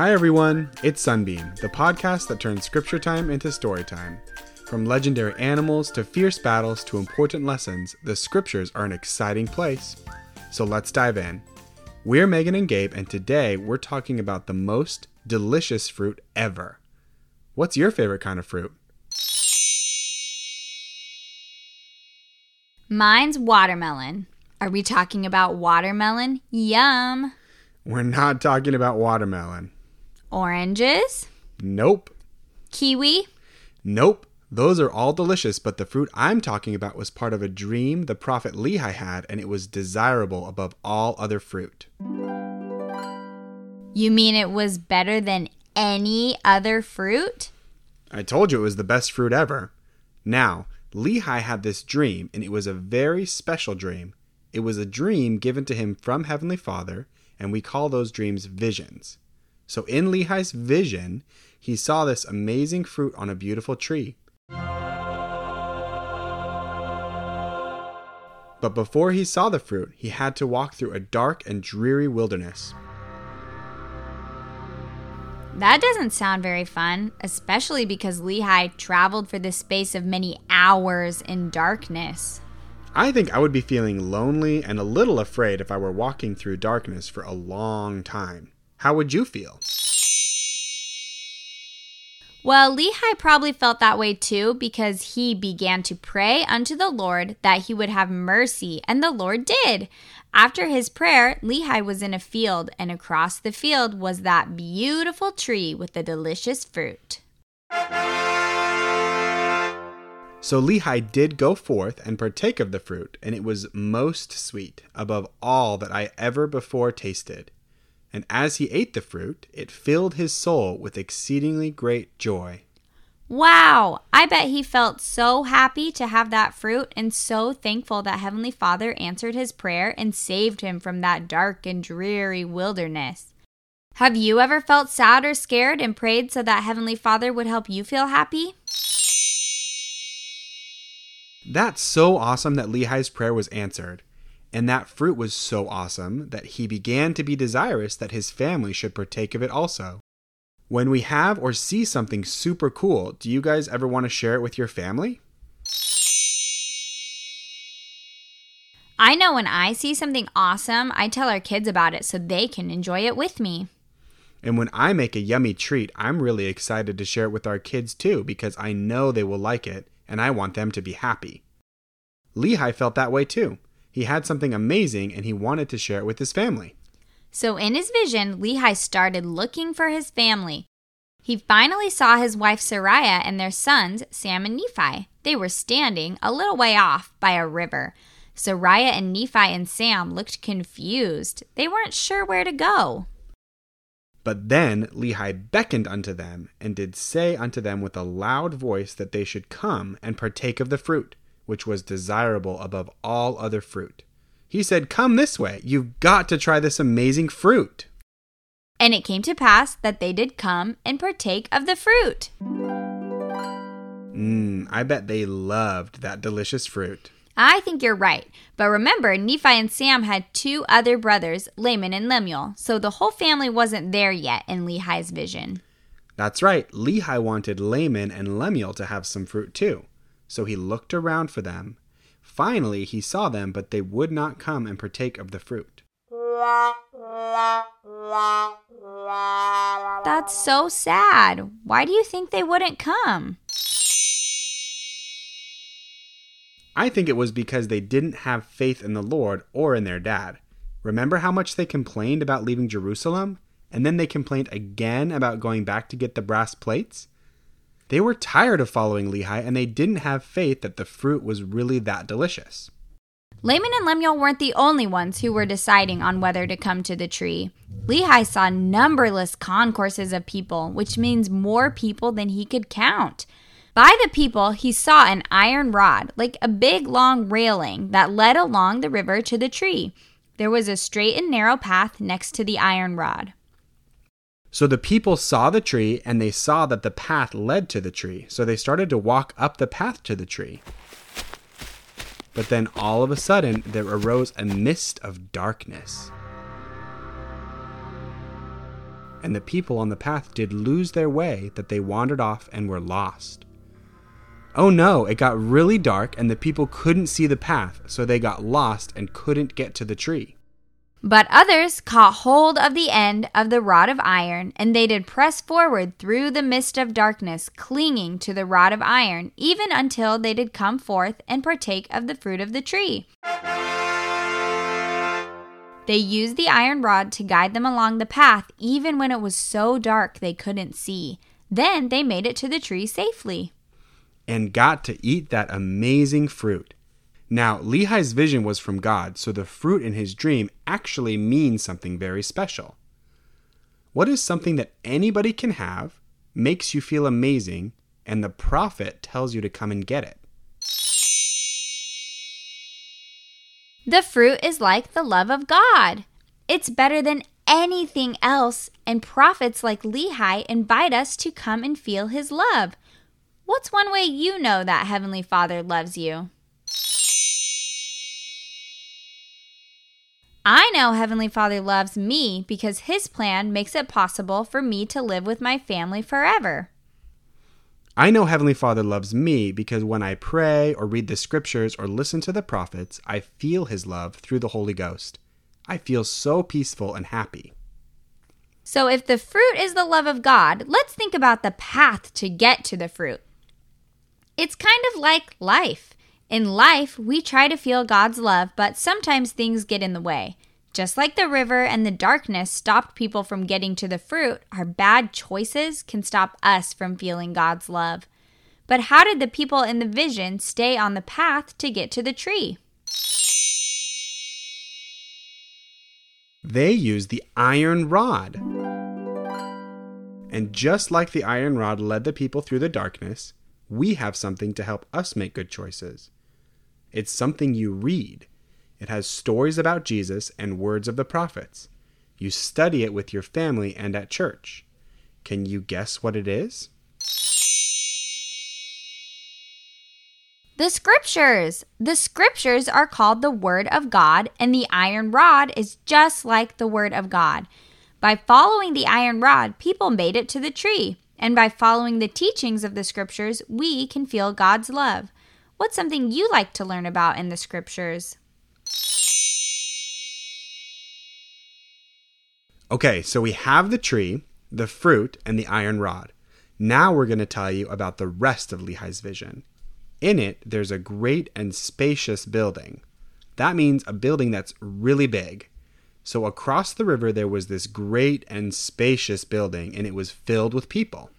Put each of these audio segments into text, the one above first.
Hi, everyone. It's Sunbeam, the podcast that turns scripture time into story time. From legendary animals to fierce battles to important lessons, the scriptures are an exciting place. So let's dive in. We're Megan and Gabe, and today we're talking about the most delicious fruit ever. What's your favorite kind of fruit? Mine's watermelon. Are we talking about watermelon? Yum. We're not talking about watermelon. Oranges? Nope. Kiwi? Nope. Those are all delicious, but the fruit I'm talking about was part of a dream the prophet Lehi had, and it was desirable above all other fruit. You mean it was better than any other fruit? I told you it was the best fruit ever. Now, Lehi had this dream, and it was a very special dream. It was a dream given to him from Heavenly Father, and we call those dreams visions. So in Lehi's vision, he saw this amazing fruit on a beautiful tree. But before he saw the fruit, he had to walk through a dark and dreary wilderness. That doesn't sound very fun, especially because Lehi traveled for the space of many hours in darkness. I think I would be feeling lonely and a little afraid if I were walking through darkness for a long time. How would you feel? Well, Lehi probably felt that way too because he began to pray unto the Lord that he would have mercy, and the Lord did. After his prayer, Lehi was in a field, and across the field was that beautiful tree with the delicious fruit. So Lehi did go forth and partake of the fruit, and it was most sweet, above all that I ever before tasted. And as he ate the fruit, it filled his soul with exceedingly great joy. Wow! I bet he felt so happy to have that fruit and so thankful that Heavenly Father answered his prayer and saved him from that dark and dreary wilderness. Have you ever felt sad or scared and prayed so that Heavenly Father would help you feel happy? That's so awesome that Lehi's prayer was answered. And that fruit was so awesome that he began to be desirous that his family should partake of it also. When we have or see something super cool, do you guys ever want to share it with your family? I know when I see something awesome, I tell our kids about it so they can enjoy it with me. And when I make a yummy treat, I'm really excited to share it with our kids too because I know they will like it and I want them to be happy. Lehi felt that way too. He had something amazing and he wanted to share it with his family. So in his vision, Lehi started looking for his family. He finally saw his wife Sariah and their sons, Sam and Nephi. They were standing a little way off by a river. Sariah and Nephi and Sam looked confused. They weren't sure where to go. But then Lehi beckoned unto them, and did say unto them with a loud voice that they should come and partake of the fruit which was desirable above all other fruit. He said, Come this way. You've got to try this amazing fruit. And it came to pass that they did come and partake of the fruit. Mmm, I bet they loved that delicious fruit. I think you're right. But remember, Nephi and Sam had two other brothers, Laman and Lemuel, so the whole family wasn't there yet in Lehi's vision. That's right. Lehi wanted Laman and Lemuel to have some fruit too. So he looked around for them. Finally, he saw them, but they would not come and partake of the fruit. That's so sad. Why do you think they wouldn't come? I think it was because they didn't have faith in the Lord or in their dad. Remember how much they complained about leaving Jerusalem? And then they complained again about going back to get the brass plates? They were tired of following Lehi and they didn't have faith that the fruit was really that delicious. Laman and Lemuel weren't the only ones who were deciding on whether to come to the tree. Lehi saw numberless concourses of people, which means more people than he could count. By the people, he saw an iron rod, like a big long railing, that led along the river to the tree. There was a straight and narrow path next to the iron rod. So the people saw the tree and they saw that the path led to the tree. So they started to walk up the path to the tree. But then all of a sudden there arose a mist of darkness. and the people on the path did lose their way that they wandered off and were lost. Oh no, it got really dark and the people couldn't see the path, so they got lost and couldn't get to the tree. But others caught hold of the end of the rod of iron, and they did press forward through the mist of darkness, clinging to the rod of iron, even until they did come forth and partake of the fruit of the tree. They used the iron rod to guide them along the path, even when it was so dark they couldn't see. Then they made it to the tree safely. And got to eat that amazing fruit. Now, Lehi's vision was from God, so the fruit in his dream actually means something very special. What is something that anybody can have, makes you feel amazing, and the prophet tells you to come and get it? The fruit is like the love of God. It's better than anything else, and prophets like Lehi invite us to come and feel his love. What's one way you know that Heavenly Father loves you? I know Heavenly Father loves me because His plan makes it possible for me to live with my family forever. I know Heavenly Father loves me because when I pray or read the scriptures or listen to the prophets, I feel His love through the Holy Ghost. I feel so peaceful and happy. So, if the fruit is the love of God, let's think about the path to get to the fruit. It's kind of like life. In life, we try to feel God's love, but sometimes things get in the way. Just like the river and the darkness stopped people from getting to the fruit, our bad choices can stop us from feeling God's love. But how did the people in the vision stay on the path to get to the tree? They used the iron rod. And just like the iron rod led the people through the darkness, we have something to help us make good choices. It's something you read. It has stories about Jesus and words of the prophets. You study it with your family and at church. Can you guess what it is? The scriptures. The scriptures are called the Word of God, and the iron rod is just like the Word of God. By following the iron rod, people made it to the tree. And by following the teachings of the scriptures, we can feel God's love. What's something you like to learn about in the scriptures? Okay, so we have the tree, the fruit, and the iron rod. Now we're going to tell you about the rest of Lehi's vision. In it, there's a great and spacious building. That means a building that's really big. So across the river, there was this great and spacious building, and it was filled with people.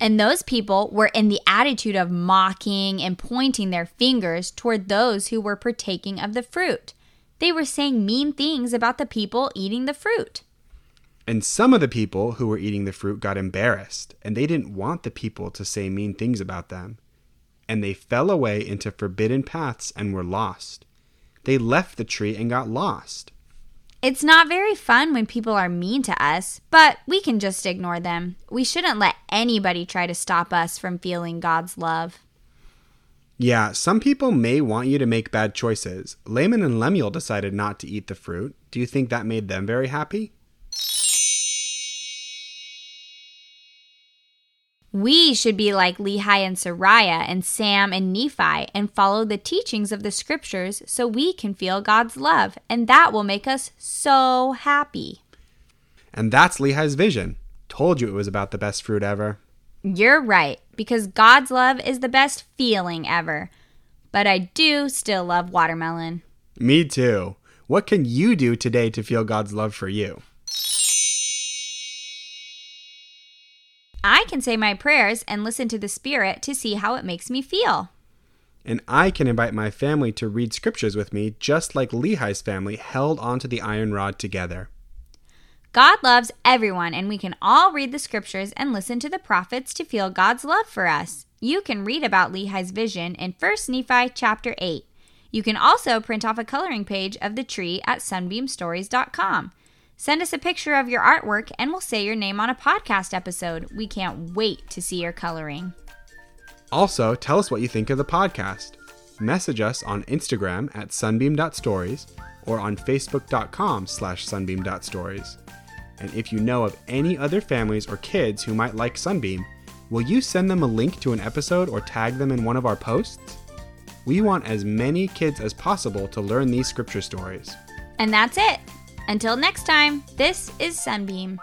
And those people were in the attitude of mocking and pointing their fingers toward those who were partaking of the fruit. They were saying mean things about the people eating the fruit. And some of the people who were eating the fruit got embarrassed, and they didn't want the people to say mean things about them. And they fell away into forbidden paths and were lost. They left the tree and got lost. It's not very fun when people are mean to us, but we can just ignore them. We shouldn't let anybody try to stop us from feeling God's love. Yeah, some people may want you to make bad choices. Laman and Lemuel decided not to eat the fruit. Do you think that made them very happy? We should be like Lehi and Sariah and Sam and Nephi and follow the teachings of the scriptures so we can feel God's love, and that will make us so happy. And that's Lehi's vision. Told you it was about the best fruit ever. You're right, because God's love is the best feeling ever. But I do still love watermelon. Me too. What can you do today to feel God's love for you? I can say my prayers and listen to the Spirit to see how it makes me feel. And I can invite my family to read scriptures with me, just like Lehi's family held onto the iron rod together. God loves everyone, and we can all read the scriptures and listen to the prophets to feel God's love for us. You can read about Lehi's vision in 1 Nephi chapter 8. You can also print off a coloring page of the tree at sunbeamstories.com. Send us a picture of your artwork and we'll say your name on a podcast episode. We can't wait to see your coloring. Also, tell us what you think of the podcast. Message us on Instagram at sunbeam.stories or on facebook.com slash sunbeam.stories. And if you know of any other families or kids who might like Sunbeam, will you send them a link to an episode or tag them in one of our posts? We want as many kids as possible to learn these scripture stories. And that's it. Until next time, this is Sunbeam.